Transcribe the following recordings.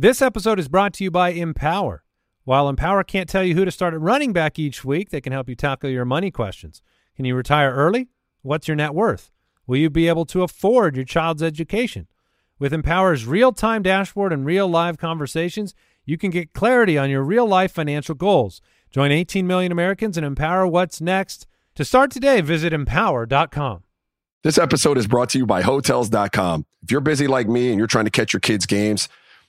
This episode is brought to you by Empower. While Empower can't tell you who to start at running back each week, they can help you tackle your money questions. Can you retire early? What's your net worth? Will you be able to afford your child's education? With Empower's real-time dashboard and real live conversations, you can get clarity on your real-life financial goals. Join 18 million Americans and empower what's next. To start today, visit empower.com. This episode is brought to you by Hotels.com. If you're busy like me and you're trying to catch your kids' games,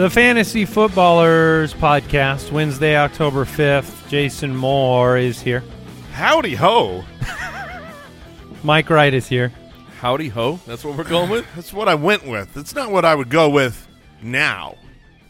The Fantasy Footballers Podcast, Wednesday, October 5th. Jason Moore is here. Howdy ho. Mike Wright is here. Howdy ho. That's what we're going with? That's what I went with. It's not what I would go with now.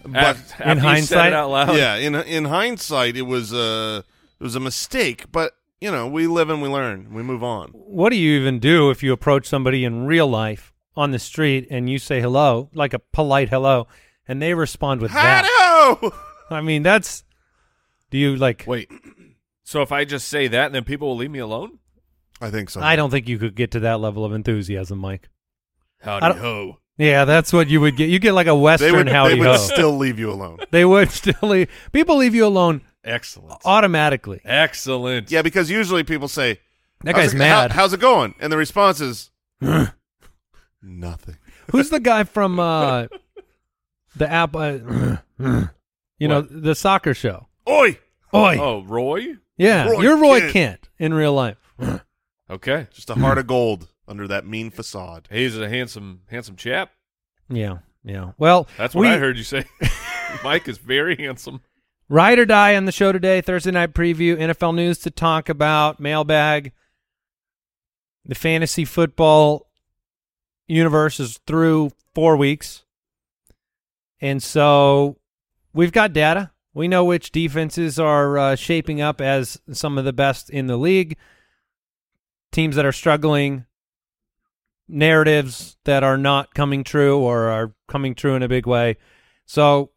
But Af- in you said hindsight- it out loud. yeah, in in hindsight it was uh it was a mistake, but you know, we live and we learn. We move on. What do you even do if you approach somebody in real life on the street and you say hello, like a polite hello, and they respond with that? Howdy ho. I mean, that's. Do you like? Wait. So if I just say that, then people will leave me alone? I think so. I don't think you could get to that level of enthusiasm, Mike. Howdy ho. Yeah, that's what you would get. You get like a they Western would, howdy they would ho. still leave you alone. they would still leave. People leave you alone Excellent. automatically. Excellent. Yeah, because usually people say That "How's guy's it- mad. how- how's it going? And the response is nothing. Who's the guy from uh, the app? Uh, you know, the soccer show. Oi. Oi. Oh, Roy? yeah, Roy you're Roy Kent. Kent in real life. Okay. Just a heart of gold under that mean facade. He's a handsome, handsome chap. Yeah, yeah. Well, That's what we, I heard you say. Mike is very handsome. Ride or die on the show today. Thursday night preview, NFL news to talk about, mailbag. The fantasy football universe is through four weeks. And so we've got data. We know which defenses are uh, shaping up as some of the best in the league. Teams that are struggling, narratives that are not coming true or are coming true in a big way. So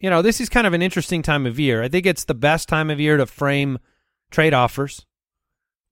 you know, this is kind of an interesting time of year. I think it's the best time of year to frame trade offers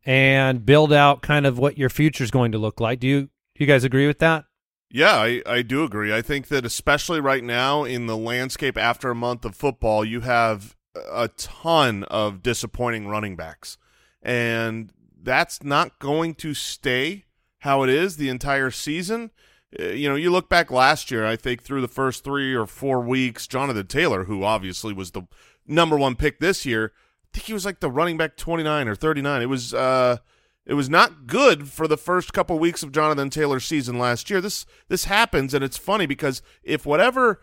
and build out kind of what your future is going to look like. Do you do you guys agree with that? Yeah, I, I do agree. I think that especially right now in the landscape after a month of football, you have a ton of disappointing running backs. And that's not going to stay how it is the entire season. Uh, you know, you look back last year, I think through the first three or four weeks, Jonathan Taylor, who obviously was the number one pick this year, I think he was like the running back 29 or 39. It was uh it was not good for the first couple weeks of Jonathan Taylor's season last year. This this happens and it's funny because if whatever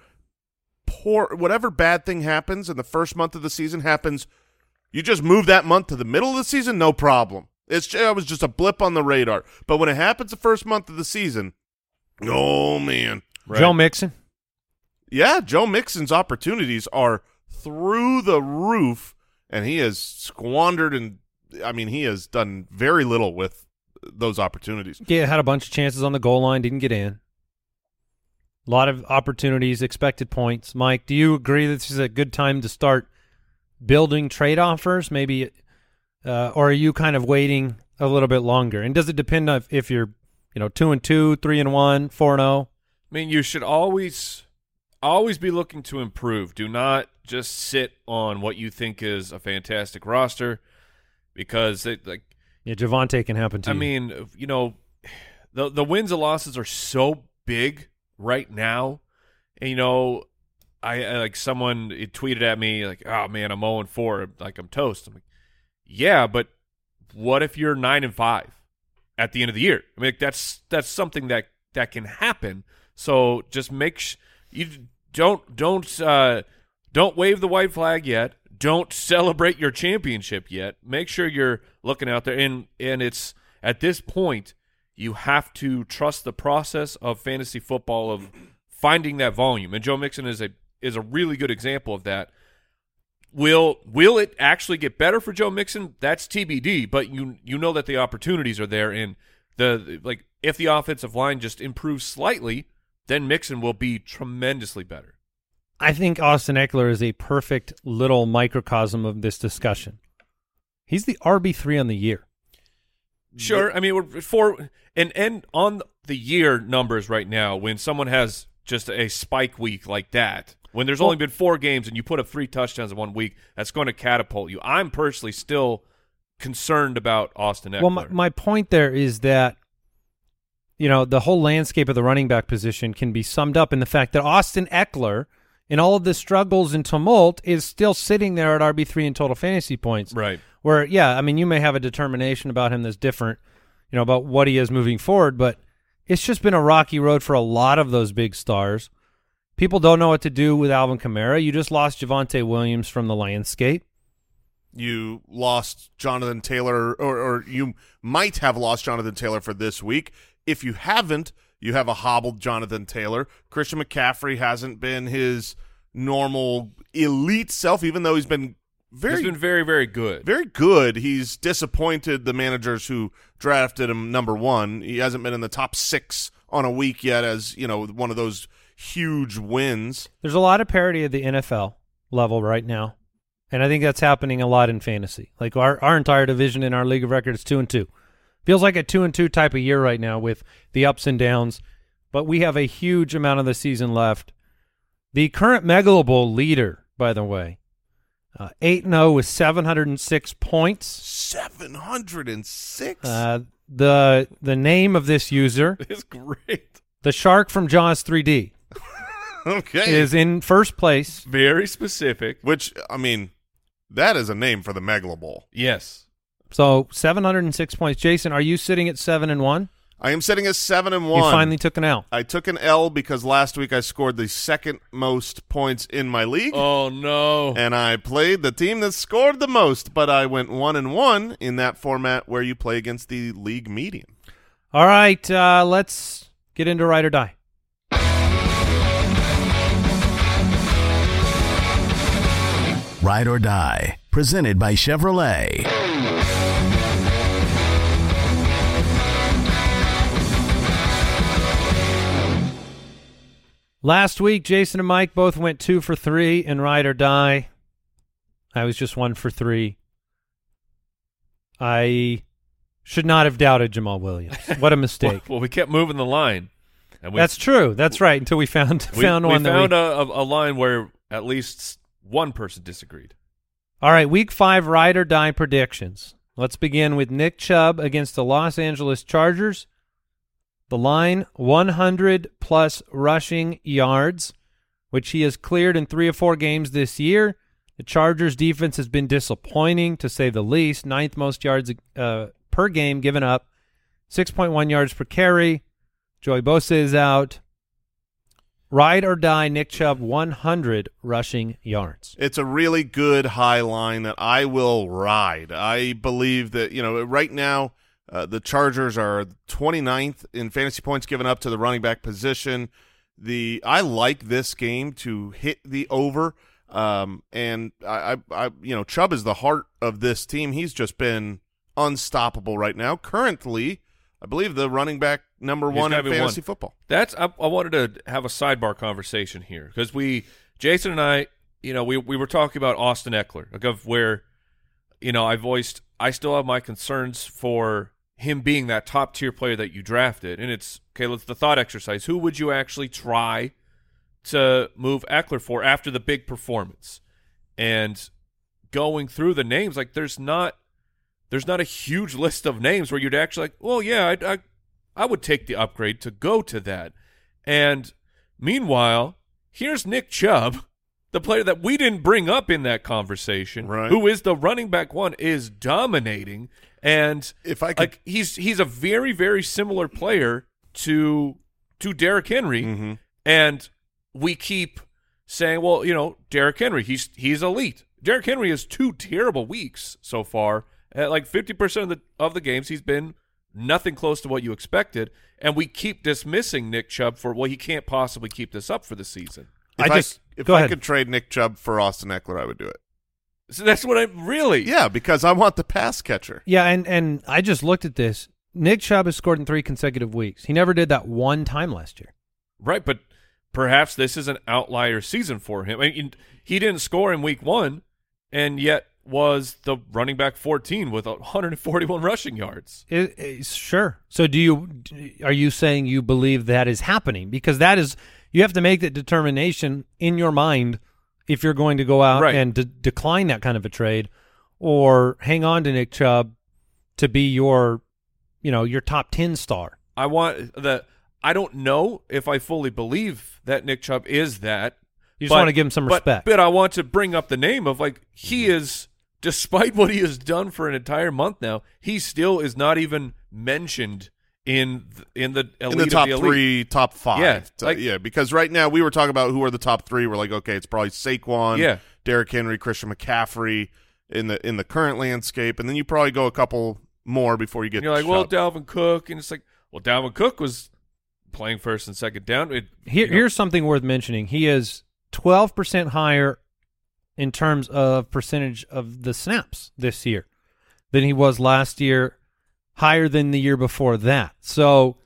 poor whatever bad thing happens in the first month of the season happens, you just move that month to the middle of the season, no problem. It's it was just a blip on the radar. But when it happens the first month of the season, oh man. Joe Mixon. Yeah, Joe Mixon's opportunities are through the roof, and he has squandered and I mean he has done very little with those opportunities. Yeah, had a bunch of chances on the goal line, didn't get in. A lot of opportunities, expected points. Mike, do you agree that this is a good time to start building trade offers? Maybe, uh, or are you kind of waiting a little bit longer? And does it depend on if, if you're, you know, two and two, three and one, four and oh? zero? I mean, you should always always be looking to improve. Do not just sit on what you think is a fantastic roster because it like Yeah, Javonte can happen to I you. mean, you know, the the wins and losses are so big right now. And you know, I, I like someone it tweeted at me like, "Oh man, I'm 0 and 4, like I'm toast." I'm like, "Yeah, but what if you're 9 and 5 at the end of the year?" I mean, that's that's something that that can happen. So just make sh- you don't don't uh don't wave the white flag yet. Don't celebrate your championship yet. Make sure you're looking out there and and it's at this point you have to trust the process of fantasy football of finding that volume. And Joe Mixon is a is a really good example of that. Will will it actually get better for Joe Mixon? That's TBD, but you you know that the opportunities are there and the like if the offensive line just improves slightly, then Mixon will be tremendously better. I think Austin Ekeler is a perfect little microcosm of this discussion. He's the RB three on the year. Sure. I mean, we're for and and on the year numbers right now, when someone has just a spike week like that, when there's only been four games and you put up three touchdowns in one week, that's going to catapult you. I'm personally still concerned about Austin Ekeler. Well, my, my point there is that you know the whole landscape of the running back position can be summed up in the fact that Austin Ekeler, in all of the struggles and tumult, is still sitting there at RB three in total fantasy points. right. Where yeah, I mean you may have a determination about him that's different, you know, about what he is moving forward, but it's just been a rocky road for a lot of those big stars. People don't know what to do with Alvin Kamara. You just lost Javonte Williams from the landscape. You lost Jonathan Taylor, or, or you might have lost Jonathan Taylor for this week. If you haven't, you have a hobbled Jonathan Taylor. Christian McCaffrey hasn't been his normal elite self, even though he's been very He's been very, very good. very good. He's disappointed the managers who drafted him number one. He hasn't been in the top six on a week yet, as you know, one of those huge wins. There's a lot of parity at the NFL level right now, and I think that's happening a lot in fantasy. Like our our entire division in our league of record is two and two. Feels like a two and two type of year right now with the ups and downs, but we have a huge amount of the season left. The current Megalo Bowl leader, by the way, uh, eight and zero with seven hundred and six points. Seven hundred and six. Uh, the the name of this user, is great. the shark from Jaws 3D, okay, is in first place. Very specific. which I mean, that is a name for the Megalo Bowl. Yes. So 706 points. Jason, are you sitting at seven and one? I am sitting at seven and 1. You finally took an L. I took an L because last week I scored the second most points in my league. Oh no. and I played the team that scored the most, but I went one and one in that format where you play against the league median. All right, uh, let's get into ride or die. Ride or Die, presented by Chevrolet. Last week, Jason and Mike both went two for three in ride or die. I was just one for three. I should not have doubted Jamaal Williams. What a mistake. Well, we kept moving the line. And we, That's true. That's right. Until we found we, found we one found we, a, a, a line where at least one person disagreed. All right, week five ride or die predictions. Let's begin with Nick Chubb against the Los Angeles Chargers. The line 100 plus rushing yards, which he has cleared in three or four games this year. The Chargers defense has been disappointing to say the least. Ninth most yards uh, per game given up, 6.1 yards per carry. Joey Bosa is out. Ride or die, Nick Chubb 100 rushing yards. It's a really good high line that I will ride. I believe that, you know, right now uh, the Chargers are 29th in fantasy points given up to the running back position. The I like this game to hit the over. Um, and I, I, I, you know, Chubb is the heart of this team. He's just been unstoppable right now. Currently, I believe the running back number He's one in fantasy one. football. That's I, I wanted to have a sidebar conversation here because we, Jason and I, you know, we we were talking about Austin Ekeler, like of where, you know, I voiced I still have my concerns for him being that top tier player that you drafted, and it's okay. Let's the thought exercise: Who would you actually try to move Ekeler for after the big performance? And going through the names, like there's not there's not a huge list of names where you'd actually like, well, yeah, I I, I would take the upgrade to go to that. And meanwhile, here's Nick Chubb, the player that we didn't bring up in that conversation, Right. who is the running back one, is dominating. And If I could, like he's he's a very very similar player to to Derrick Henry, Mhm. and we keep saying, well, you know, Derrick Henry, he's he's elite. Derrick Henry has two terrible weeks so far. At like fifty percent of the of the games, he's been nothing close to what you expected, and we keep dismissing Nick Chubb for well, he can't possibly keep this up for the season. If I just- if go I ahead. could trade Nick Chubb for Austin Ekeler, I would do it. So that's what I'm really. Yeah, because I want the pass catcher. Yeah, and and I just looked at this. Nick Chubb has scored in three consecutive weeks. He never did that one time last year. Right, but perhaps this is an outlier season for him. I mean, he didn't score in week one, and yet was the running back 14 with 141 rushing yards. It, it's- sure. So do you are you saying you believe that is happening? Because that is you have to make that determination in your mind if you're going to go out Right. and de- decline that kind of a trade or hang on to Nick Chubb to be your you know your top 10 star. I want the. I don't know if I fully believe that Nick Chubb is that. You just but- want to give him some but- respect. But I want to bring up the name of like he mm-hmm. is, despite what he has done for an entire month now, he still is not even mentioned in th- in the elite in the top of the elite. three, top five. Yeah, To- like- yeah, because right now we were talking about who are the top three. We're like, okay, it's probably Saquon, Yeah. Derrick Henry, Christian McCaffrey in the in the current landscape, and then you probably go a couple more before you get. And you're like, to well, Chubb. Dalvin Cook, and it's like, well, Dalvin Cook was playing first and second down. It, Here, you know, here's something worth mentioning. He is 12% higher in terms of percentage of the snaps this year than he was last year, higher than the year before that. So,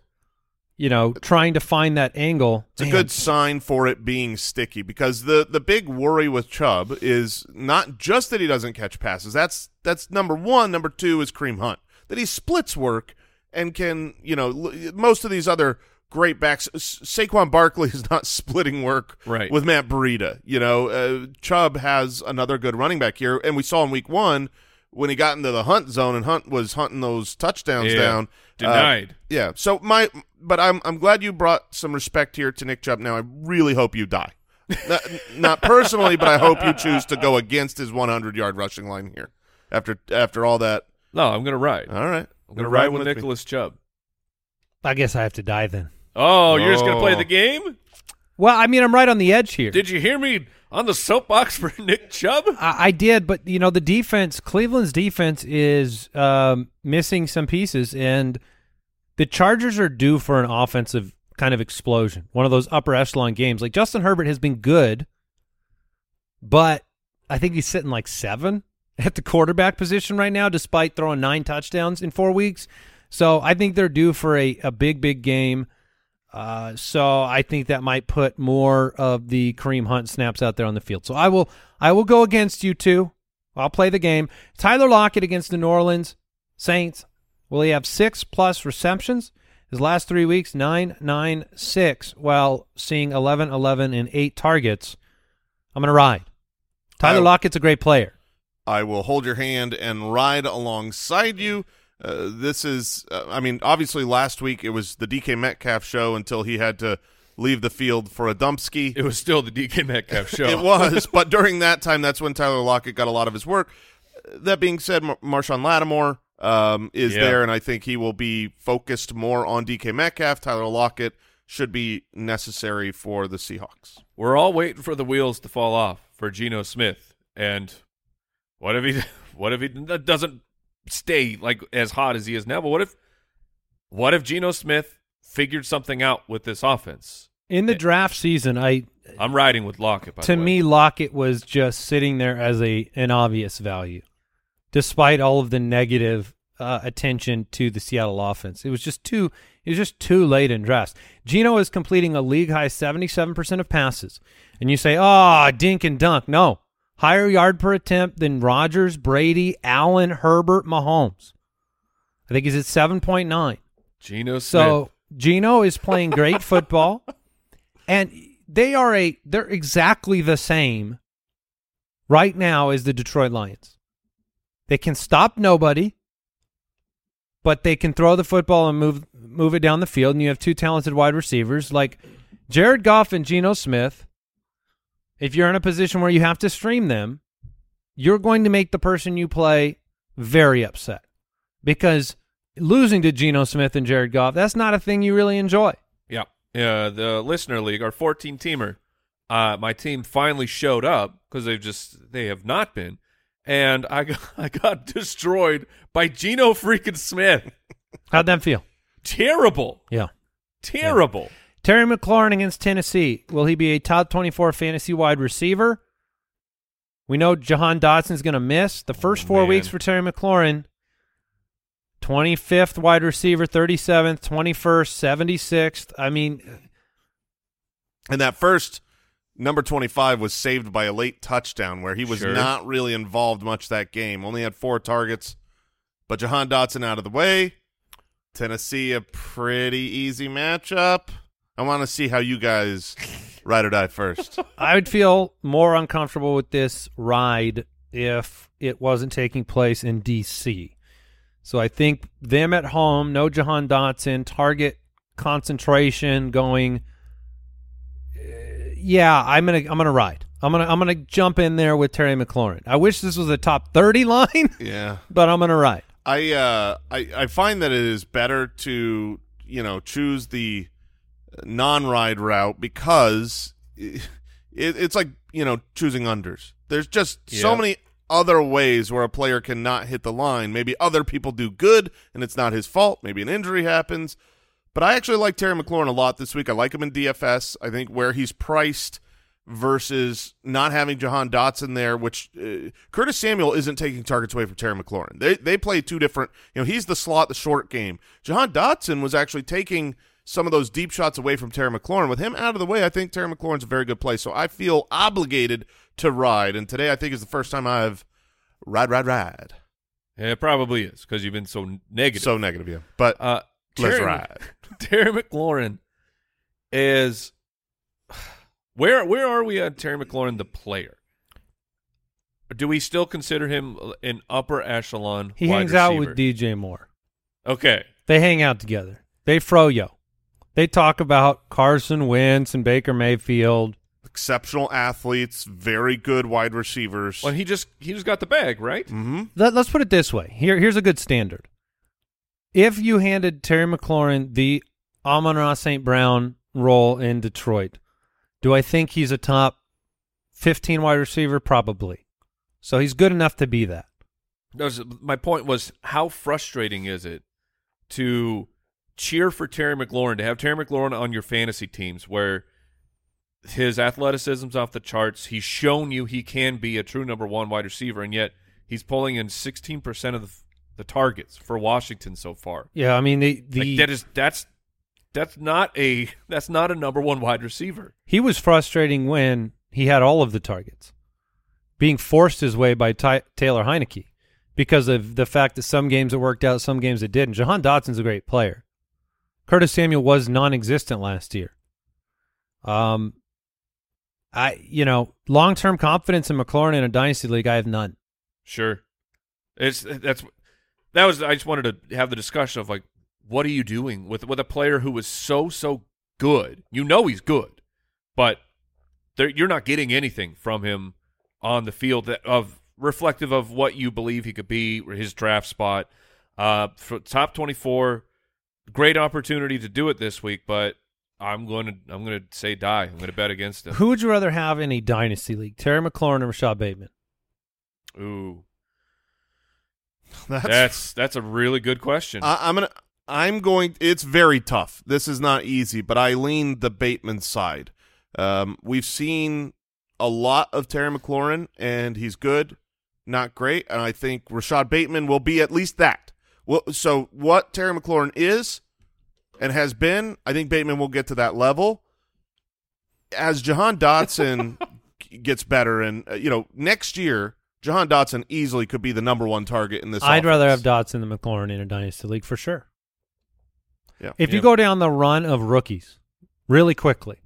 you know, trying to find that angle. It's a good sign for it being sticky because the the big worry with Chubb is not just that he doesn't catch passes. That's that's number one. Number two is Kareem Hunt that he splits work and can you know l- most of these other great backs. S- Saquon Barkley is not splitting work Right. with Matt Breida. You know, uh, Chubb has another good running back here, and we saw in Week One when he got into the Hunt zone and Hunt was hunting those touchdowns Yeah. down. uh, Denied. yeah. So my, but I'm I'm glad you brought some respect here to Nick Chubb. Now I really hope you die. not, not personally, but I hope you choose to go against his 100 yard rushing line here. After after all that, no, I'm going to ride. all right. I'm going to You're ride riding with me. Nicholas Chubb. I guess I have to die then. Oh, you're just going to play Oh. the game? Well, I mean, I'm right on the edge here. Did you hear me on the soapbox for Nick Chubb? I, I did, but you know the defense, Cleveland's defense is um, missing some pieces, and the Chargers are due for an offensive kind of explosion. One of those upper echelon games. Like Justin Herbert has been good, but I think he's sitting like seven at the quarterback position right now, despite throwing nine touchdowns in four weeks. So I think they're due for a, a big, big game. Uh, so I think that might put more of the Kareem Hunt snaps out there on the field. So I will I will go against you two. I'll play the game. Tyler Lockett against the New Orleans Saints. Will he have six plus receptions? His last three weeks, nine, nine, six, while seeing 11, 11, and eight targets. I'm going to ride. Tyler I- Lockett's a great player. I will hold your hand and ride alongside you. Uh, this is, uh, I mean, obviously last week it was the DK Metcalf show until he had to leave the field for a dumpski. It was still the DK Metcalf show. It was, but during that time, that's when Tyler Lockett got a lot of his work. That being said, Mar- Marshon Lattimore um, is Yeah. there, and I think he will be focused more on DK Metcalf. Tyler Lockett should be necessary for the Seahawks. We're all waiting for the wheels to fall off for Geno Smith. And what if he what if he doesn't stay like as hot as he is now? But what if what if Geno Smith figured something out with this offense? In the draft season, I I'm riding with Lockett. By to the way. me, Lockett was just sitting there as a an obvious value, despite all of the negative uh, attention to the Seattle offense. It was just too it was just too late in drafts. Geno is completing a league high 77% of passes. And you say, "Oh, dink and dunk." No. Higher yard per attempt than Rodgers, Brady, Allen, Herbert, Mahomes. I think he's at 7.9. Geno Smith. So Geno is playing great football, and they are a they're exactly the same right now as the Detroit Lions. They can stop nobody, but they can throw the football and move move it down the field. And you have two talented wide receivers like Jared Goff and Geno Smith. If you're in a position where you have to stream them, you're going to make the person you play very upset because losing to Geno Smith and Jared Goff, that's not a thing you really enjoy. Yeah. Yeah, the listener league, our 14 teamer, uh, my team finally showed up because they've just they have not been, and I got, I got destroyed by Geno freaking Smith. How'd that feel? Terrible, Yeah. terrible. Terry McLaurin against Tennessee. Will he be a top 24 fantasy wide receiver? We know Jahan Dotson's going to miss. The first four man. weeks for Terry McLaurin 25th wide receiver, 37th, 21st, 76th. I mean, And that first number 25 was saved by a late touchdown where he was Sure. not really involved much that game. Only had four targets. But Jahan Dotson out of the way. Tennessee, a pretty easy matchup. I want to see how you guys ride or die first. I would feel more uncomfortable with this ride if it wasn't taking place in D.C. So I think them at home, no Jahan Dotson, target concentration going. uh, yeah, I'm gonna I'm gonna ride. I'm gonna I'm gonna jump in there with Terry McLaurin. I wish this was a top thirty line, yeah. but I'm gonna ride. I uh I, I find that it is better to you know choose the non-ride route because it, it's like you know choosing unders. There's just so many other ways where a player cannot hit the line. Maybe other people do good and it's not his fault. Maybe an injury happens. But I actually like Terry McLaurin a lot this week. I like him in DFS. I think where he's priced versus not having Jahan Dotson there, which uh, Curtis Samuel isn't taking targets away from Terry McLaurin. They they play two different. You know, he's the slot, the short game. Jahan Dotson was actually taking some of those deep shots away from Terry McLaurin. With him out of the way, I think Terry McLaurin's a very good play. So I feel obligated to ride. And today, I think is the first time I've ride, ride, ride. Yeah, it probably is because you've been so negative. So negative, yeah. But uh, let's ride. Terry McLaurin is where where are we on Terry McLaurin the player? Do we still consider him an upper echelon? He wide hangs out with DJ Moore. Okay, They hang out together. They froyo. They talk about Carson Wentz and Baker Mayfield. Exceptional athletes, very good wide receivers. well he just he just got the bag right. mm-hmm. Let, us put it this way. Here, here's a good standard. If you handed Terry McLaurin the Amon-Ra St. Brown role in Detroit, do I think he's a top 15 wide receiver? Probably. So he's good enough to be that. That my point was how frustrating is it to cheer for Terry McLaurin to have Terry McLaurin on your fantasy teams where his athleticism's off the charts. He's shown you he can be a true number one wide receiver, and yet he's pulling in sixteen percent of the, the targets for Washington so far. Yeah, I mean the the like that is that's that's not a that's not a number one wide receiver. he was frustrating when he had all of the targets, being forced his way by Ty- Taylor Heinicke because of the fact that some games it worked out, some games it didn't. Jahan Dotson's a great player. Curtis Samuel was non-existent last year. Um, I you know long-term confidence in McLaurin in a dynasty league, I have none. Sure, it's that's that was. I just wanted to have the discussion of like, what are you doing with with a player who was so so good? You know he's good, but there, you're not getting anything from him on the field that of reflective of what you believe he could be, or his draft spot. Uh, top twenty four, great opportunity to do it this week, but I'm going to I'm going to say die. I'm going to bet against him. Who would you rather have in a dynasty league, Terry McLaurin or Rashad Bateman? Ooh, That's, that's that's a really good question. I, I'm gonna. I'm going. It's very tough. This is not easy, but I lean the Bateman side. Um, we've seen a lot of Terry McLaurin, and he's good, not great. And I think Rashad Bateman will be at least that. Well, so what Terry McLaurin is and has been, I think Bateman will get to that level as Jahan Dotson gets better, and uh, you know next year Jahan Dotson easily could be the number one target in this. I'd rather have offense. Dotson than McLaurin in a dynasty league for sure. Yeah. If you go down the run of rookies really quickly,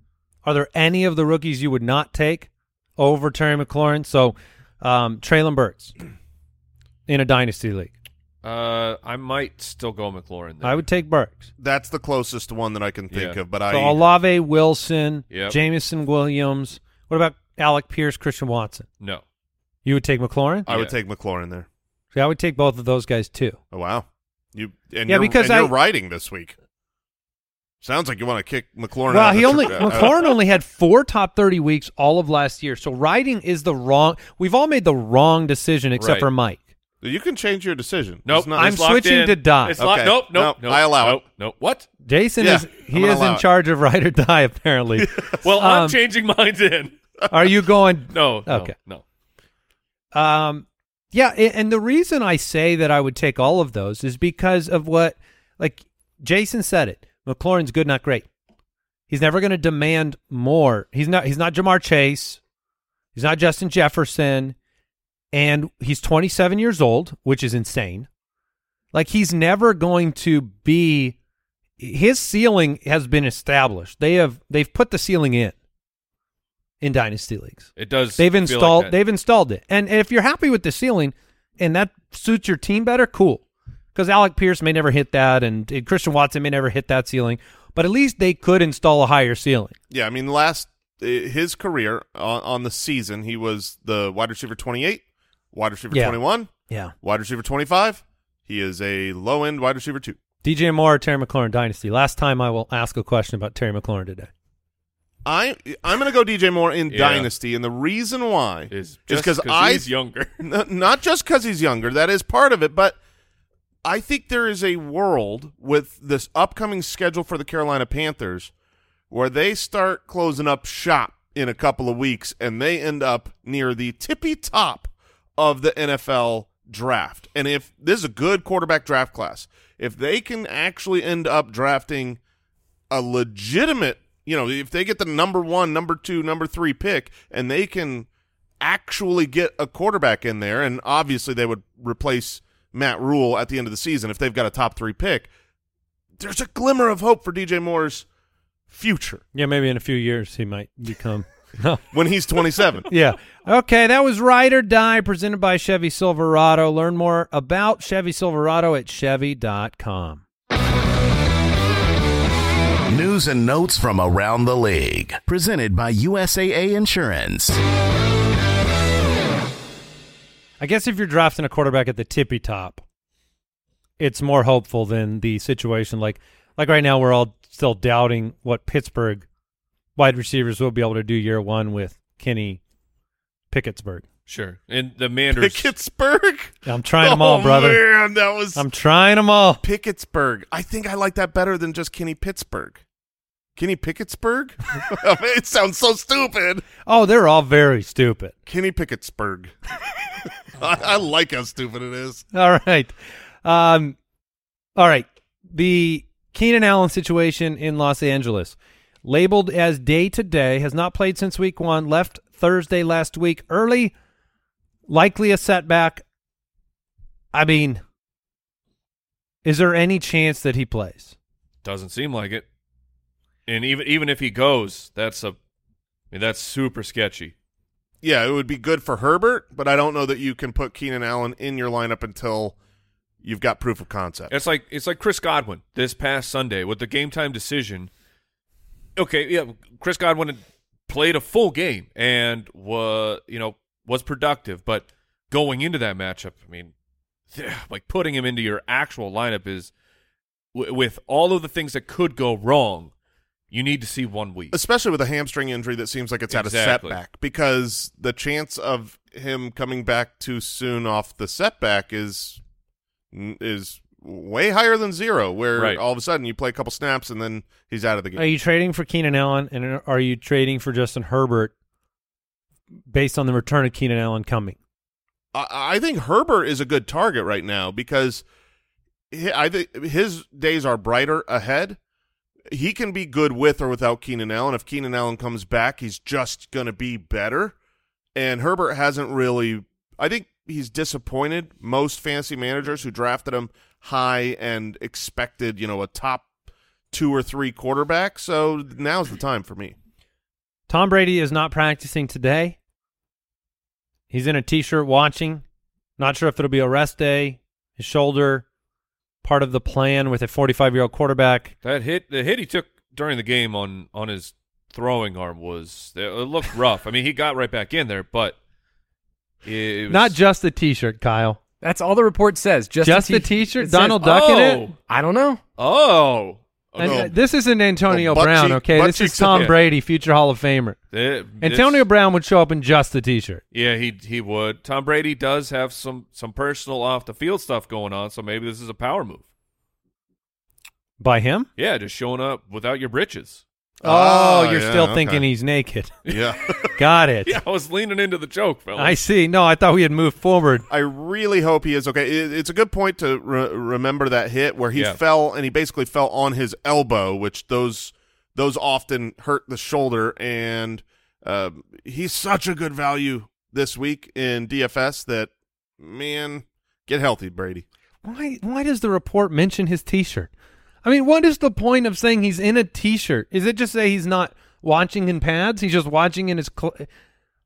are there any of the rookies you would not take over Terry McLaurin? So, um, Treylon Burks in a dynasty league, Uh, I might still go McLaurin. There. I would take Burks. That's the closest one that I can think Yeah. of. But I So Olave, Wilson, Yep. Jameson Williams. What about Alec Pierce, Christian Watson? no. You would take McLaurin? I would take McLaurin there. See, I would take both of those guys too. Oh wow, you and Yeah, you're, because and you're I- writing this week. Sounds like you want to kick McLaurin. Well, of he the only tri- McLaurin only had four top thirty weeks all of last year. So writing is the wrong. We've all made the wrong decision except Right. for Mike. You can change your decision. Nope. It's not- I'm switching in. to die. It's locked- Okay. Nope. Nope. No, nope, I allow it. nope, Nope. What? Jason Yeah, is he is allow in it. charge of ride or die apparently. Well, I'm Um, changing mine in. Are you going? No. no, Okay. No. Um, yeah, and the reason I say that I would take all of those is because of what, like Jason said it. McLaurin's good, not great. He's never going to demand more. He's not. He's not Ja'Marr Chase. He's not Justin Jefferson, and he's 27 years old, which is insane. Like he's never going to be. His ceiling has been established. They have. They've put the ceiling in. In dynasty leagues. It does. They've feel like installed that. they've installed it. And if you're happy with the ceiling and that suits your team better, cool. Because Alec Pierce may never hit that and, and Christian Watson may never hit that ceiling, but at least they could install a higher ceiling. Yeah, I mean, last uh, his career on, on the season, he was the wide receiver 28, wide receiver Yeah. 21, Yeah. wide receiver 25. He is a low end wide receiver two. DJ Moore, Terry McLaurin dynasty. Last time I will ask a question about Terry McLaurin today. I I'm going to go DJ Moore in Yeah. dynasty, and the reason why is is just because I he's younger. Not just because he's younger, that is part of it, but I think there is a world with this upcoming schedule for the Carolina Panthers where they start closing up shop in a couple of weeks and they end up near the tippy top of the NFL draft. And if this is a good quarterback draft class, if they can actually end up drafting a legitimate, you know, if they get the number one, number two, number three pick, and they can actually get a quarterback in there, and obviously they would replace Matt Rhule at the end of the season if they've got a top three pick. There's a glimmer of hope for DJ Moore's future Yeah, maybe in a few years he might become. when he's 27. yeah. Okay, that was Ride or Die presented by Chevy Silverado. Learn more about Chevy Silverado at Chevy.com. News and notes from around the league. Presented by USAA Insurance. I guess if you're drafting a quarterback at the tippy top, it's more hopeful than the situation like like right now we're all still doubting what Pittsburgh wide receivers will be able to do year one with Kenny Pickettsburg. Sure. And the Manders. Pickettsburg. I'm trying them all, oh, brother. Man, that was I'm trying them all. Pickettsburg. I think I like that better than just Kenny Pittsburgh. Kenny Pickettsburg? It sounds so stupid. Oh, they're all very stupid. Kenny Pickettsburg. I, I like how stupid it is. All right. Um, all right. The Keenan Allen situation in Los Angeles, labeled as day to day, has not played since week one, left Thursday last week early, likely a setback. I mean, is there any chance that he plays? Doesn't seem like it. And even even if he goes, that's a I mean that's super sketchy. Yeah, it would be good for Herbert, but I don't know that you can put Keenan Allen in your lineup until you've got proof of concept. It's like it's like Chris Godwin this past Sunday with the game time decision. Okay, yeah, Chris Godwin played a full game and was you know was productive, but going into that matchup, I mean, like putting him into your actual lineup is w- with all of the things that could go wrong. You need to see one week. Especially with a hamstring injury that seems like it's had Exactly. a setback because the chance of him coming back too soon off the setback is is way higher than zero where Right. all of a sudden you play a couple snaps and then he's out of the game. Are you trading for Keenan Allen and are you trading for Justin Herbert based on the return of Keenan Allen coming? I, I think Herbert is a good target right now because hi- I think his days are brighter ahead. He can be good with or without Keenan Allen. If Keenan Allen comes back, he's just going to be better. And Herbert hasn't really. I think he's disappointed most fantasy managers who drafted him high and expected, you know, a top two or three quarterback. So now's the time for me. Tom Brady is not practicing today. He's in a t-shirt watching. Not sure if it'll be a rest day. His shoulder, part of the plan with a 45-year-old quarterback. That hit, the hit he took during the game on on his throwing arm was it looked rough. I mean, he got right back in there, but it was, Not just the t-shirt, Kyle. That's all the report says. Just, Just the t- t-shirt? it says- Donald Duck in it? Oh, I don't know. oh, And, no. uh, this isn't Antonio Oh, butt Brown, cheek- okay? butt This is cheeks Tom yeah. Brady, future Hall of Famer. It- Antonio Brown would show up in just the t-shirt. Yeah, he he would. Tom Brady does have some some personal off the field stuff going on, so maybe this is a power move. By him? Yeah, just showing up without your britches. Oh, Ah, you're yeah, still okay. thinking he's naked. Yeah. Got it. Yeah, I was leaning into the joke, fellas. I see. No, I thought we had moved forward. I really hope he is okay. It, it's a good point to re- remember that hit where he Yeah. fell and he basically fell on his elbow, which those those often hurt the shoulder. And uh, he's such a good value this week in DFS that man, get healthy, Brady. Why why does the report mention his t-shirt? I mean, what is the point of saying he's in a t-shirt? Is it just say he's not watching in pads? He's just watching in his cl-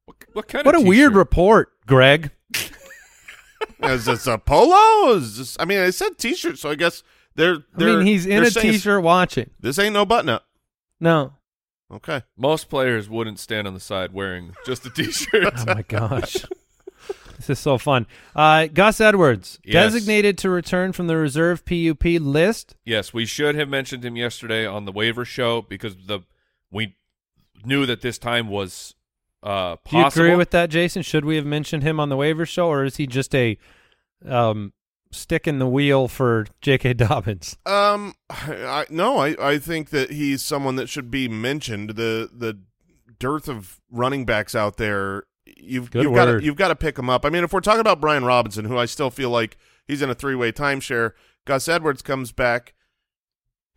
what, what kind What of a weird report, Greg. Is this a polo? Is this, I mean, I said t-shirt, so I guess they're. I they're mean, he's in they're a saying it's- t-shirt watching. This ain't no button up. No. Okay. Most players wouldn't stand on the side wearing just a t-shirt. Oh my gosh. this is so fun. Uh, Gus Edwards, Yes. designated to return from the reserve PUP list. yes, we should have mentioned him yesterday on the waiver show because the we knew that this time was uh Do you agree with that, Jason? Should we have mentioned him on the waiver show, or is he just a um, stick in the wheel for J.K. Dobbins? Um, I, no, I, I think that he's someone that should be mentioned. The the dearth of running backs out there, you've Good you've got to you've got to pick him up. I mean, if we're talking about Brian Robinson, who I still feel like he's in a three way timeshare, Gus Edwards comes back.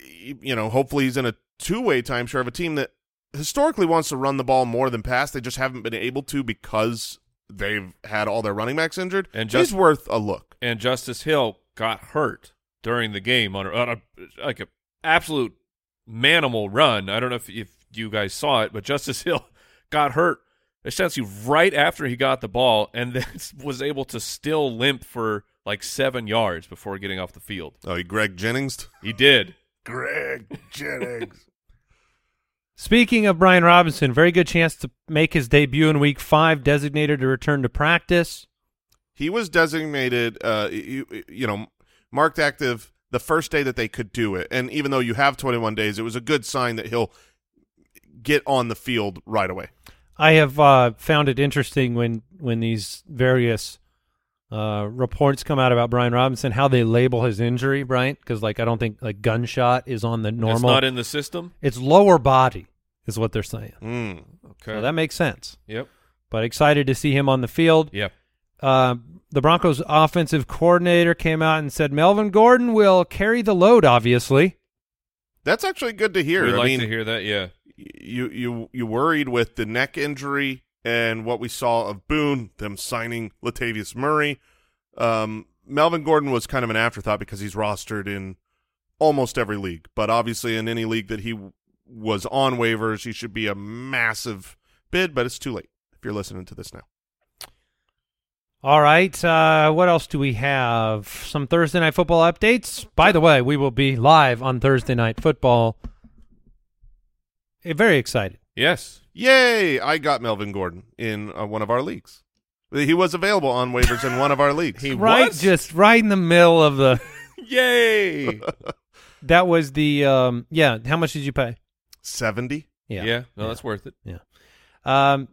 You know, hopefully he's in a two way timeshare of a team that historically wants to run the ball more than pass. They just haven't been able to because they've had all their running backs injured. And he's worth a look. and Justice Hill got hurt during the game on a, on a like a absolute manimal run. I don't know if if you guys saw it, but Justice Hill got hurt essentially right after he got the ball, and then was able to still limp for like seven yards before getting off the field. Oh, he Greg Jennings. He did. Greg Jennings. Speaking of Brian Robinson, very good chance to make his debut in Week Five. Designated to return to practice. He was designated, uh, you, you know, marked active the first day that they could do it. And even though you have 21 days, it was a good sign that he'll get on the field right away. I have uh, found it interesting when when these various uh, reports come out about Brian Robinson, how they label his injury, Bryant, because like I don't think like gunshot is on the normal. It's not in the system. it's lower body is what they're saying. Mm. Okay. So that makes sense. yep. But excited to see him on the field. Yep. Uh, the Broncos offensive coordinator came out and said Melvin Gordon will carry the load. Obviously, That's actually good to hear. We'd I like mean, to hear that. Yeah. You you you worried with the neck injury and what we saw of Boone, them signing Latavius Murray. Um, Melvin Gordon was kind of an afterthought because he's rostered in almost every league, but obviously in any league that he was on waivers, he should be a massive bid. But it's too late if you're listening to this now. All right. Uh, what else do we have? Some Thursday night football updates. By the way, we will be live on Thursday night football. Eh, very excited. Yes. Yay! I got Melvin Gordon in uh, one of our leagues. He was available on waivers in one of our leagues. He right, was? just right in the middle of the. Yay. that was the. Um, yeah. How much did you pay? Seventy. yeah. Yeah. No, that's worth it. Yeah. Um,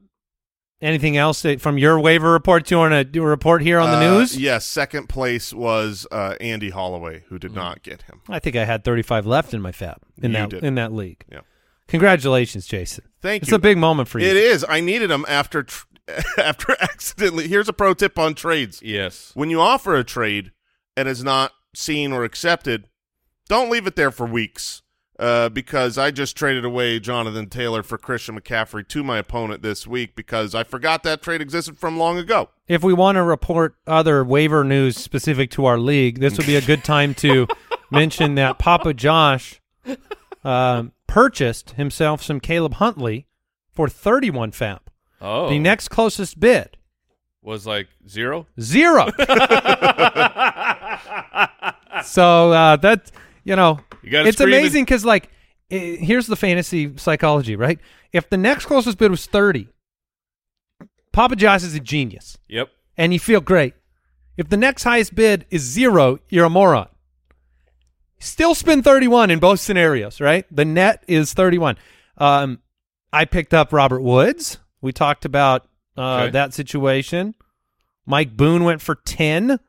anything else that, from your waiver report Do you want to do a report here on the Uh, news? Yes, second place was uh, Andy Holloway, who did not get him. I think I had 35 left in my FAAB in You that did. in that league. Yeah. Congratulations, Jason. Thank It's you. It's a big moment for you. It is. I needed him after tr- after accidentally. Here's a pro tip on trades: Yes. when you offer a trade and it's not seen or accepted, don't leave it there for weeks. Uh, because I just traded away Jonathan Taylor for Christian McCaffrey to my opponent this week because I forgot that trade existed from long ago. If we want to report other waiver news specific to our league, this would be a good time to mention that Papa Josh um, purchased himself some Caleb Huntley for 31 FAAB. Oh, The next closest bid, was like zero. zero. so uh, that you know, You it's amazing because like, i here's the fantasy psychology, right? If the next closest bid was 30, Papa Josh is a genius, Yep. and you feel great. If the next highest bid is zero, you're a moron. Still spin 31 in both scenarios, right? The net is 31. Um, I picked up Robert Woods. We talked about uh, Okay. that situation. Mike Boone went for 10.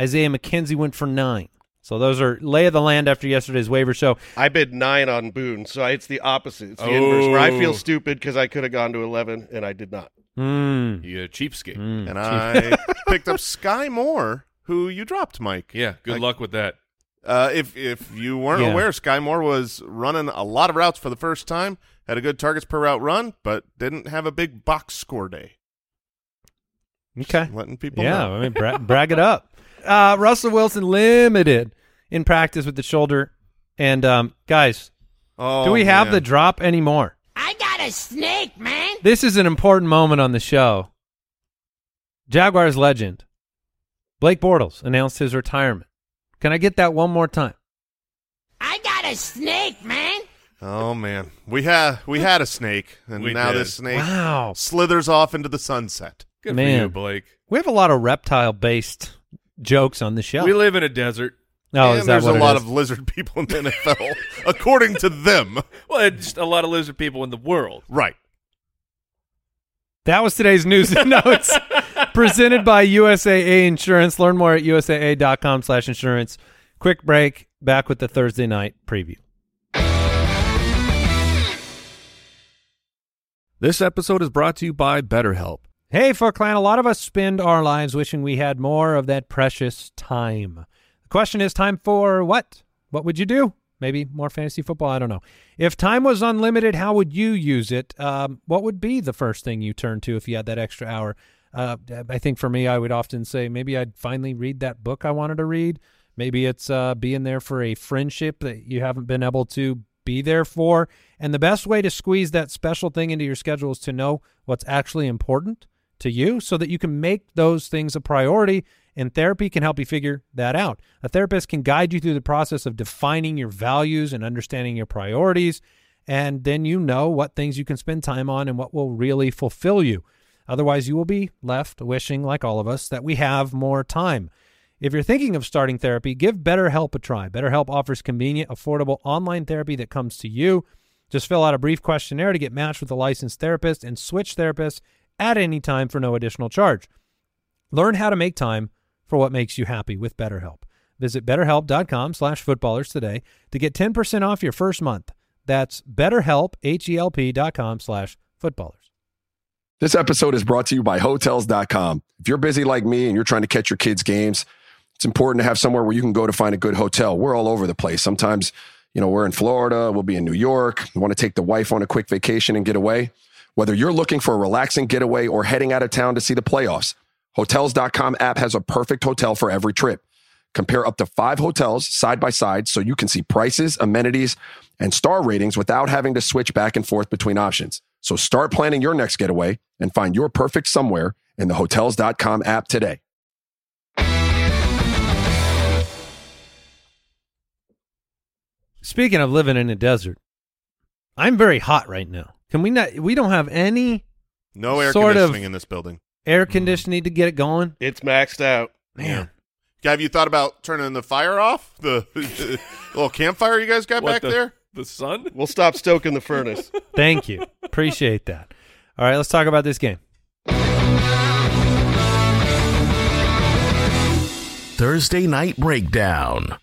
Isaiah McKenzie went for 9. So those are lay of the land after yesterday's waiver show. I bid nine on Boone, so it's the opposite. It's the inverse. Where I feel Oh. stupid because I could have gone to eleven and I did not. Mm. You a cheapskate. Mm. And I picked up Sky Moore, who you dropped, Mike. Yeah. Good I- luck with that. Uh, if if you weren't Yeah. aware, Sky Moore was running a lot of routes for the first time, had a good targets per route run, but didn't have a big box score day. Okay. Letting people Yeah, know. I mean, bra- brag it up. Uh, Russell Wilson limited in practice with the shoulder. And um, guys, Oh, do we have man. the drop anymore? I got a snake, man. This is an important moment on the show. Jaguars legend Blake Bortles announced his retirement. Can I get that one more time? I got a snake, man. Oh man, we had we had a snake, and We now did. this snake Wow. slithers off into the sunset. Good Man. for you, Blake. We have a lot of reptile based jokes on the show. We live in a desert. oh, and is that there's what a it lot is? of lizard people in the NFL, according to them. Well, it's just a lot of lizard people in the world. Right. That was today's news and notes presented by USAA Insurance. Learn more at usaa.com slash insurance. Quick break. Back with the Thursday night preview. This episode is brought to you by BetterHelp. Hey, Foot Clan, a lot of us spend our lives wishing we had more of that precious time. The question is time for what? What would you do? Maybe more fantasy football? I don't know. If time was unlimited, how would you use it? Um, what would be the first thing you turn to if you had that extra hour? Uh, I think for me, I would often say maybe I'd finally read that book I wanted to read. Maybe it's uh, being there for a friendship that you haven't been able to be there for. And the best way to squeeze that special thing into your schedule is to know what's actually important to you so that you can make those things a priority. And therapy can help you figure that out. A therapist can guide you through the process of defining your values and understanding your priorities. And then you know what things you can spend time on and what will really fulfill you. Otherwise, you will be left wishing, like all of us, that we have more time. If you're thinking of starting therapy, give BetterHelp a try. BetterHelp offers convenient, affordable online therapy that comes to you. Just fill out a brief questionnaire to get matched with a licensed therapist and switch therapists at any time for no additional charge. Learn how to make time for what makes you happy with BetterHelp. Visit betterhelp.com slash footballers today to get 10% off your first month. That's betterhelp, H-E-L-P dot com slash footballers. This episode is brought to you by Hotels.com. If you're busy like me and you're trying to catch your kids' games, it's important to have somewhere where you can go to find a good hotel. We're all over the place. Sometimes, you know, we're in Florida, we'll be in New York, we want to take the wife on a quick vacation and get away. Whether you're looking for a relaxing getaway or heading out of town to see the playoffs, Hotels.com app has a perfect hotel for every trip. Compare up to five hotels side by side so you can see prices, amenities, and star ratings without having to switch back and forth between options. So start planning your next getaway and find your perfect somewhere in the Hotels.com app today. Speaking of living in a desert, I'm very hot right now. Can we not? We don't have any No air Sort of. conditioning in this building. Air conditioning to get it going. It's maxed out. Man, Have you thought about turning the fire off? The, the little campfire you guys got What, back the, there? The sun? We'll stop stoking the furnace. thank you. Appreciate that. All right, let's talk about this game. Thursday Night Breakdown.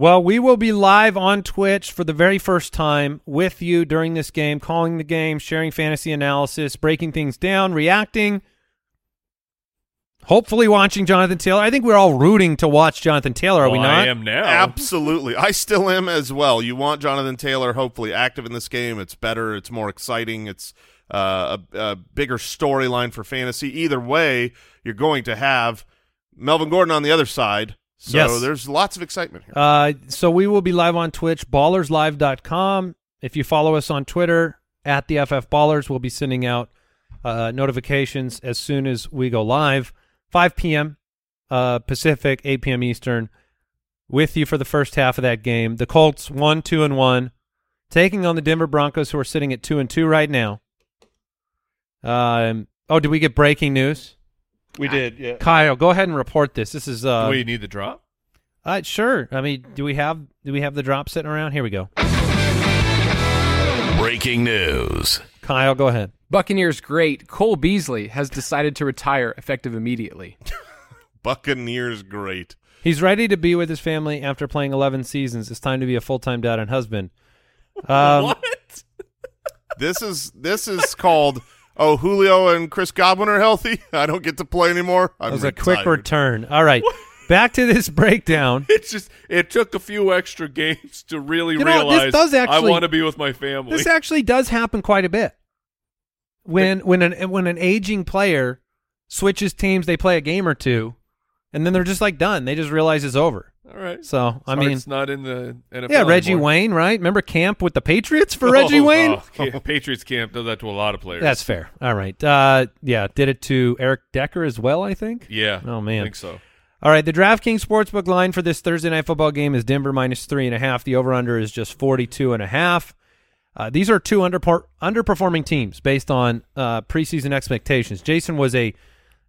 Well, we will be live on Twitch for the very first time with you during this game, calling the game, sharing fantasy analysis, breaking things down, reacting. Hopefully, watching Jonathan Taylor. I think we're all rooting to watch Jonathan Taylor. Are we not? I am now. Absolutely. I still am as well. You want Jonathan Taylor hopefully active in this game. It's better. It's more exciting. It's uh, a, a bigger storyline for fantasy. Either way, you're going to have Melvin Gordon on the other side. So Yes. there's lots of excitement here. Uh, so we will be live on Twitch, ballerslive.com. If you follow us on Twitter at the FF Ballers, we'll be sending out uh, notifications as soon as we go live. 5 p.m. Uh, Pacific, 8 p.m. Eastern. With you for the first half of that game. The Colts one, two, and one, taking on the Denver Broncos, who are sitting at two and two right now. Um. Oh, did we get breaking news? We did, yeah. Kyle, go ahead and report this. This is uh, Do we need the drop? uh, sure. I mean, do we have do we have the drop sitting around? Here we go. Breaking news. Kyle, go ahead. Buccaneers great Cole Beasley has decided to retire effective immediately. Buccaneers great. He's ready to be with his family after playing 11 seasons. It's time to be a full time dad and husband. Um, what? This is this is called Oh, Julio and Chris Godwin are healthy. I don't get to play anymore. I'm was a quick return. All right, back to this breakdown. It's just it took a few extra games to really You know, this realize does actually- I want to be with my family. This actually does happen quite a bit. When when an when an aging player switches teams, they play a game or two, and then they're just like done. They just realize it's over. All right. So I mean, it's not in the NFL. yeah, Reggie anymore. Wayne, right? Remember camp with the Patriots for Reggie Oh, Wayne? oh, ca- Patriots camp does that to a lot of players. That's fair. All right. Uh, yeah, did it to Eric Decker as well, I think. yeah. Oh, man. I think so. All right, the DraftKings Sportsbook line for this Thursday night football game is Denver minus three and a half. The over/under is just forty-two and a half. Uh, these are two underpor- underperforming teams based on uh, preseason expectations. Jason was a,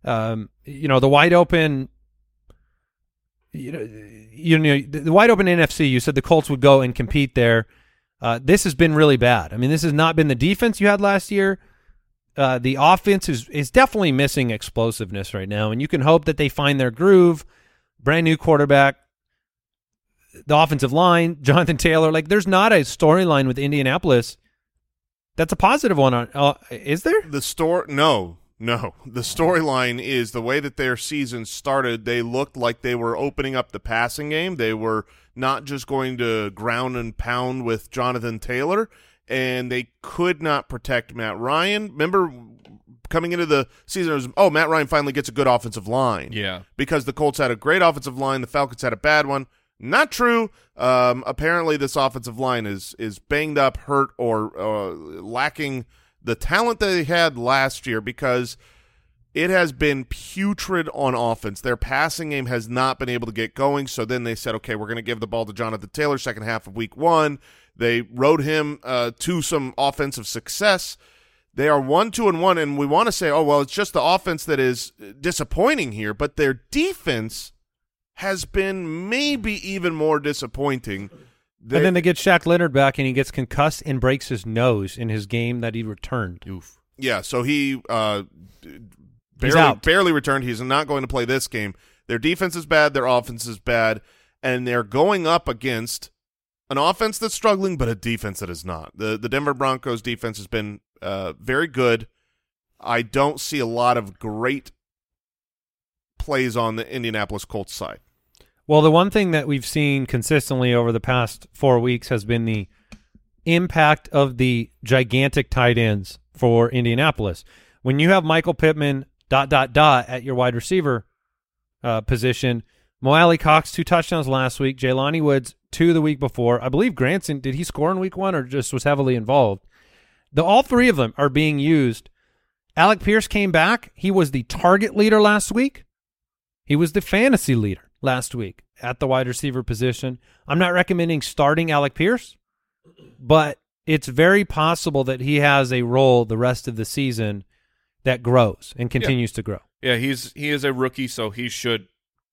um, you know, the wide open, you know, you know, the wide open NFC. You said the Colts would go and compete there. Uh, this has been really bad. I mean, this has not been the defense you had last year. Uh, the offense is is definitely missing explosiveness right now, and you can hope that they find their groove. Brand new quarterback, the offensive line, Jonathan Taylor. Like, there's not a storyline with Indianapolis that's a positive one. On uh, is there? The store no, no. The storyline is the way that their season started, they looked like they were opening up the passing game. They were not just going to ground and pound with Jonathan Taylor and they could not protect Matt Ryan. Remember coming into the season was oh, Matt Ryan finally gets a good offensive line. Yeah. because the Colts had a great offensive line, the Falcons had a bad one. Not true. Um, apparently, this offensive line is is banged up, hurt, or uh, lacking the talent that they had last year because it has been putrid on offense. Their passing game has not been able to get going. So then they said, okay, we're going to give the ball to Jonathan Taylor second half of week one. They rode him uh, to some offensive success. They are one, two, and one, and we want to say, oh well, it's just the offense that is disappointing here, but their defense has been maybe even more disappointing. They- and then they get Shaq Leonard back, and he gets concussed and breaks his nose in his game that he returned. Oof. yeah, so he uh, barely barely returned. He's not going to play this game. Their defense is bad. Their offense is bad, and they're going up against an offense that's struggling, but a defense that is not. the The Denver Broncos defense has been uh, very good. I don't see a lot of great plays on the Indianapolis Colts side. Well, the one thing that we've seen consistently over the past four weeks has been the impact of the gigantic tight ends for Indianapolis. When you have Michael Pittman dot dot dot at your wide receiver uh, position, Mo Alie-Cox two touchdowns last week, Jelani Woods two the week before. I believe Granson did he score in week one or just was heavily involved? The all three of them are being used. Alec Pierce came back. He was the target leader last week. He was the fantasy leader last week at the wide receiver position. I'm not recommending starting Alec Pierce, but it's very possible that he has a role the rest of the season that grows and continues to grow. Yeah, he's he is a rookie, so he should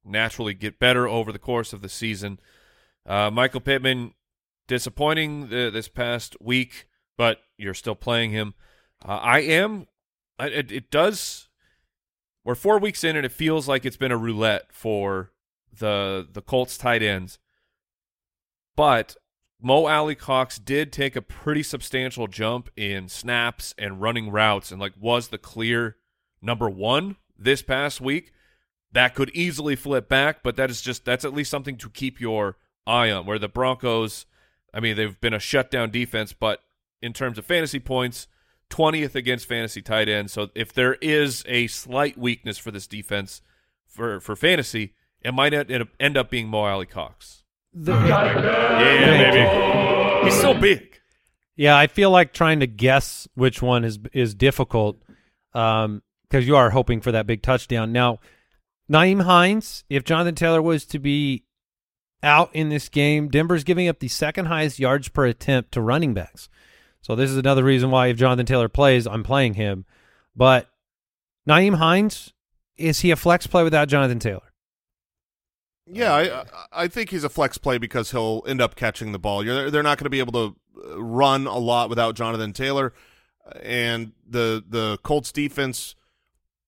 naturally get better over the course of the season. Uh, Michael Pittman, disappointing th- this past week, but you're still playing him. Uh, I am. I- It, it does. We're four weeks in, and it feels like it's been a roulette for the the Colts tight ends. But Mo Alie-Cox did take a pretty substantial jump in snaps and running routes, and like was the clear number one this past week. that could easily flip back, but that is just that's at least something to keep your eye on. Where the Broncos, I mean, they've been a shutdown defense, but in terms of fantasy points, 20th against fantasy tight ends. So if there is a slight weakness for this defense for for fantasy, it might end end up being Mo Alie-Cox. The- Yeah, baby. He's so big. Yeah, I feel like trying to guess which one is is difficult um, because you are hoping for that big touchdown. Now, Nyheim Hines, if Jonathan Taylor was to be out in this game, Denver's giving up the second highest yards per attempt to running backs. So this is another reason why if Jonathan Taylor plays, I'm playing him. But Nyheim Hines, is he a flex play without Jonathan Taylor? Yeah, I I think he's a flex play because he'll end up catching the ball. You're, they're not going to be able to uh, run a lot without Jonathan Taylor, and the the Colts defense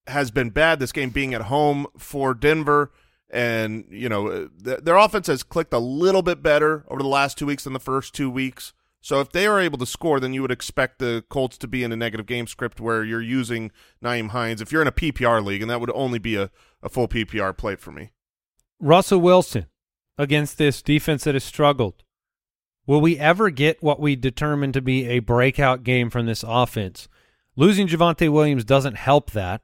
has been bad. This game being at home for Denver, and you know uh, th- their offense has clicked a little bit better over the last two weeks than the first two weeks. So if they are able to score, then you would expect the Colts to be in a negative game script where you're using Nyheim Hines. If you're in a PPR league, and that would only be a, a full PPR play for me. Russell Wilson against this defense that has struggled. Will we ever get what we determine to be a breakout game from this offense? Losing Javonte Williams doesn't help that.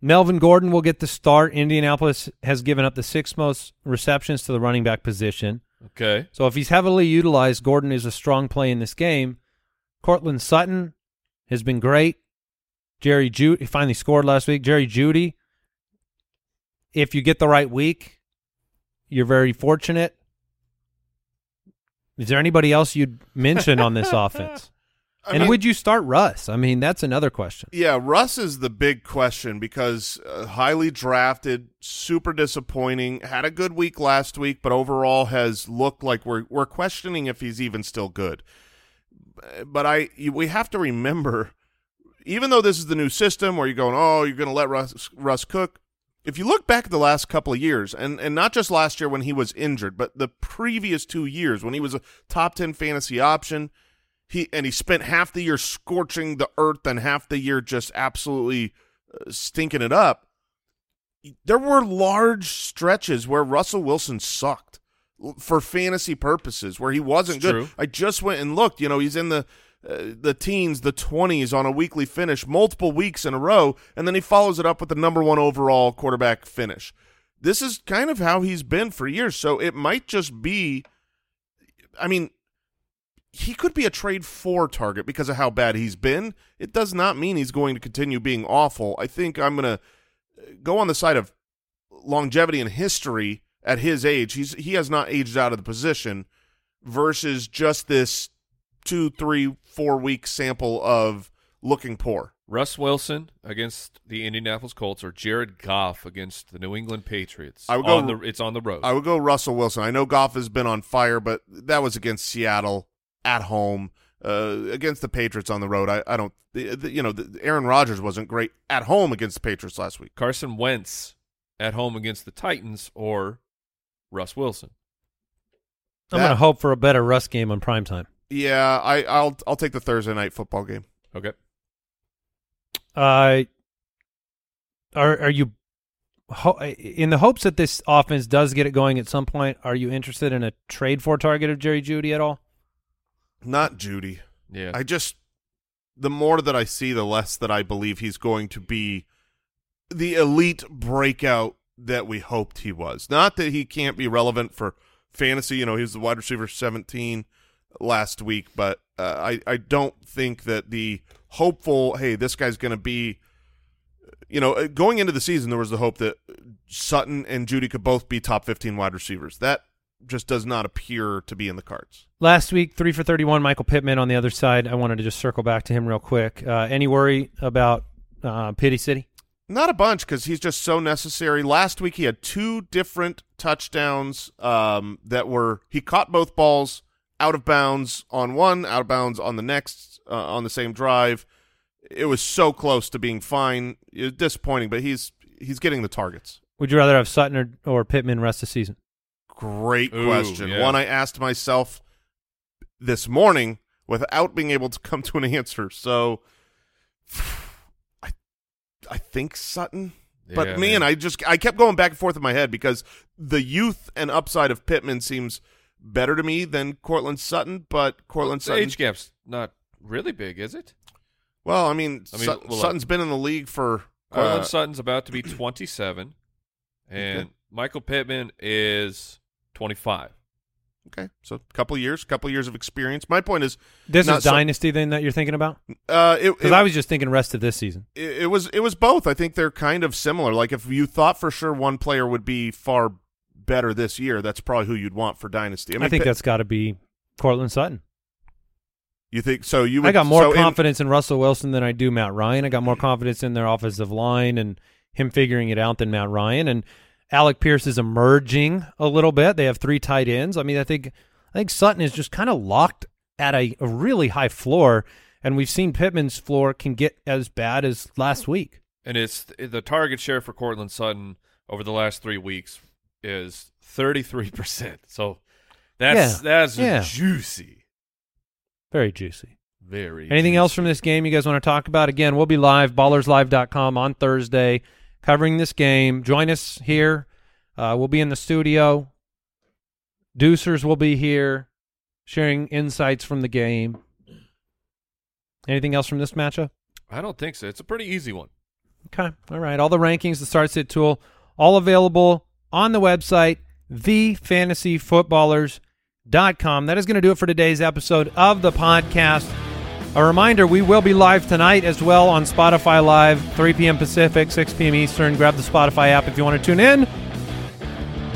Melvin Gordon will get the start. Indianapolis has given up the sixth most receptions to the running back position. Okay. So if he's heavily utilized, Gordon is a strong play in this game. Courtland Sutton has been great. Jerry Jeudy finally scored last week. Jerry Jeudy, if you get the right week, you're very fortunate. Is there anybody else you'd mention on this offense? I and mean- would you start Russ? I mean, that's another question. Yeah, Russ is the big question because uh, highly drafted, super disappointing. Had a good week last week, but overall has looked like we're we're questioning if he's even still good. But I we have to remember, even though this is the new system where you're going, oh, you're going to let Russ Russ cook. If you look back at the last couple of years, and and not just last year when he was injured, but the previous two years when he was a top ten fantasy option, he and he spent half the year scorching the earth and half the year just absolutely uh, stinking it up. There were large stretches where Russell Wilson sucked for fantasy purposes, where he wasn't It's good. true. I just went and looked. You know, he's in the uh, the teens, the twenties on a weekly finish, multiple weeks in a row, and then he follows it up with the number one overall quarterback finish. This is kind of how he's been for years. So it might just be. I mean, he could be a trade for target because of how bad he's been. It does not mean he's going to continue being awful. I think I'm going to go on the side of longevity and history at his age. He's he has not aged out of the position versus just this two, three, four week sample of looking poor. Russ Wilson against the Indianapolis Colts or Jared Goff against the New England Patriots. I would go- on the, it's on the road. I would go Russell Wilson. I know Goff has been on fire, but that was against Seattle at home. Uh, against the Patriots on the road, I, I don't. The, the, you know, the, Aaron Rodgers wasn't great at home against the Patriots last week. Carson Wentz at home against the Titans or Russ Wilson. I'm going to hope for a better Russ game on primetime. Yeah, I, I'll I'll take the Thursday night football game. Okay. Uh, are are you ho- in the hopes that this offense does get it going at some point? Are you interested in a trade for target of Jerry Jeudy at all? Not Jeudy. Yeah. I just the more that I see, the less that I believe he's going to be the elite breakout that we hoped he was. Not that he can't be relevant for fantasy. You know, he was the wide receiver seventeen last week, but uh, I I don't think that the hopeful. Hey, this guy's going to be. You know, uh, going into the season, there was the hope that Sutton and Jeudy could both be top fifteen wide receivers. That just does not appear to be in the cards. Last week, three for thirty-one. Michael Pittman on the other side. I wanted to just circle back to him real quick. Uh, any worry about uh, Pity City? Not a bunch because he's just so necessary. Last week he had two different touchdowns um, that were he caught both balls out of bounds on one, out of bounds on the next uh, on the same drive. It was so close to being fine. It was disappointing, but he's he's getting the targets. Would you rather have Sutton or, or Pittman rest the season? Great Ooh, question. yeah. One I asked myself this morning without being able to come to an answer. So I I think Sutton, But Yeah, man, I just I kept going back and forth in my head because the youth and upside of Pittman seems better to me than Courtland Sutton. But Courtland the Sutton, age gap's not really big, is it? well, I mean, I mean, Sut- well, Sutton's been in the league for Courtland uh, Sutton's about to be 27, and Okay. Michael Pittman is 25. okay, so a couple years, couple years of experience. My point is, This Not is so- dynasty then that you're thinking about? uh, Because it, I was just thinking rest of this season. it, it was it was both. I think they're kind of similar. Like if you thought for sure one player would be far better this year, that's probably who you'd want for dynasty. I, I, think Pitt- that's got to be Courtland Sutton. you think so. You would, I got more so in- confidence in Russell Wilson than I do Matt Ryan. I got more confidence in their offensive line and him figuring it out than Matt Ryan. And Alec Pierce is emerging a little bit. They have three tight ends. I mean, I think I think Sutton is just kind of locked at a, a really high floor, and we've seen Pittman's floor can get as bad as last week. And it's the target share for Courtland Sutton over the last three weeks is 33%. So that's Yeah, that's yeah. juicy. Very juicy. Very. Anything else from this game you guys want to talk about? Again, we'll be live, ballerslive.com on Thursday, covering this game. Join us here. Uh, we'll be in the studio. Deucers will be here, sharing insights from the game. Anything else from this matchup? I don't think so. It's a pretty easy one. Okay. All right. All the rankings, the start sit tool, all available on the website, thefantasyfootballers.com. That is going to do it for today's episode of the podcast. A reminder, we will be live tonight as well on Spotify Live, 3 p.m. Pacific, 6 p.m. Eastern. Grab the Spotify app if you want to tune in.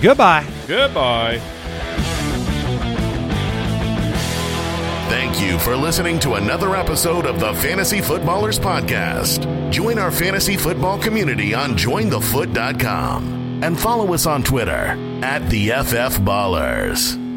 Goodbye. Goodbye. Thank you for listening to another episode of the Fantasy Footballers Podcast. Join our fantasy football community on jointhefoot.com and follow us on Twitter at the FF Ballers.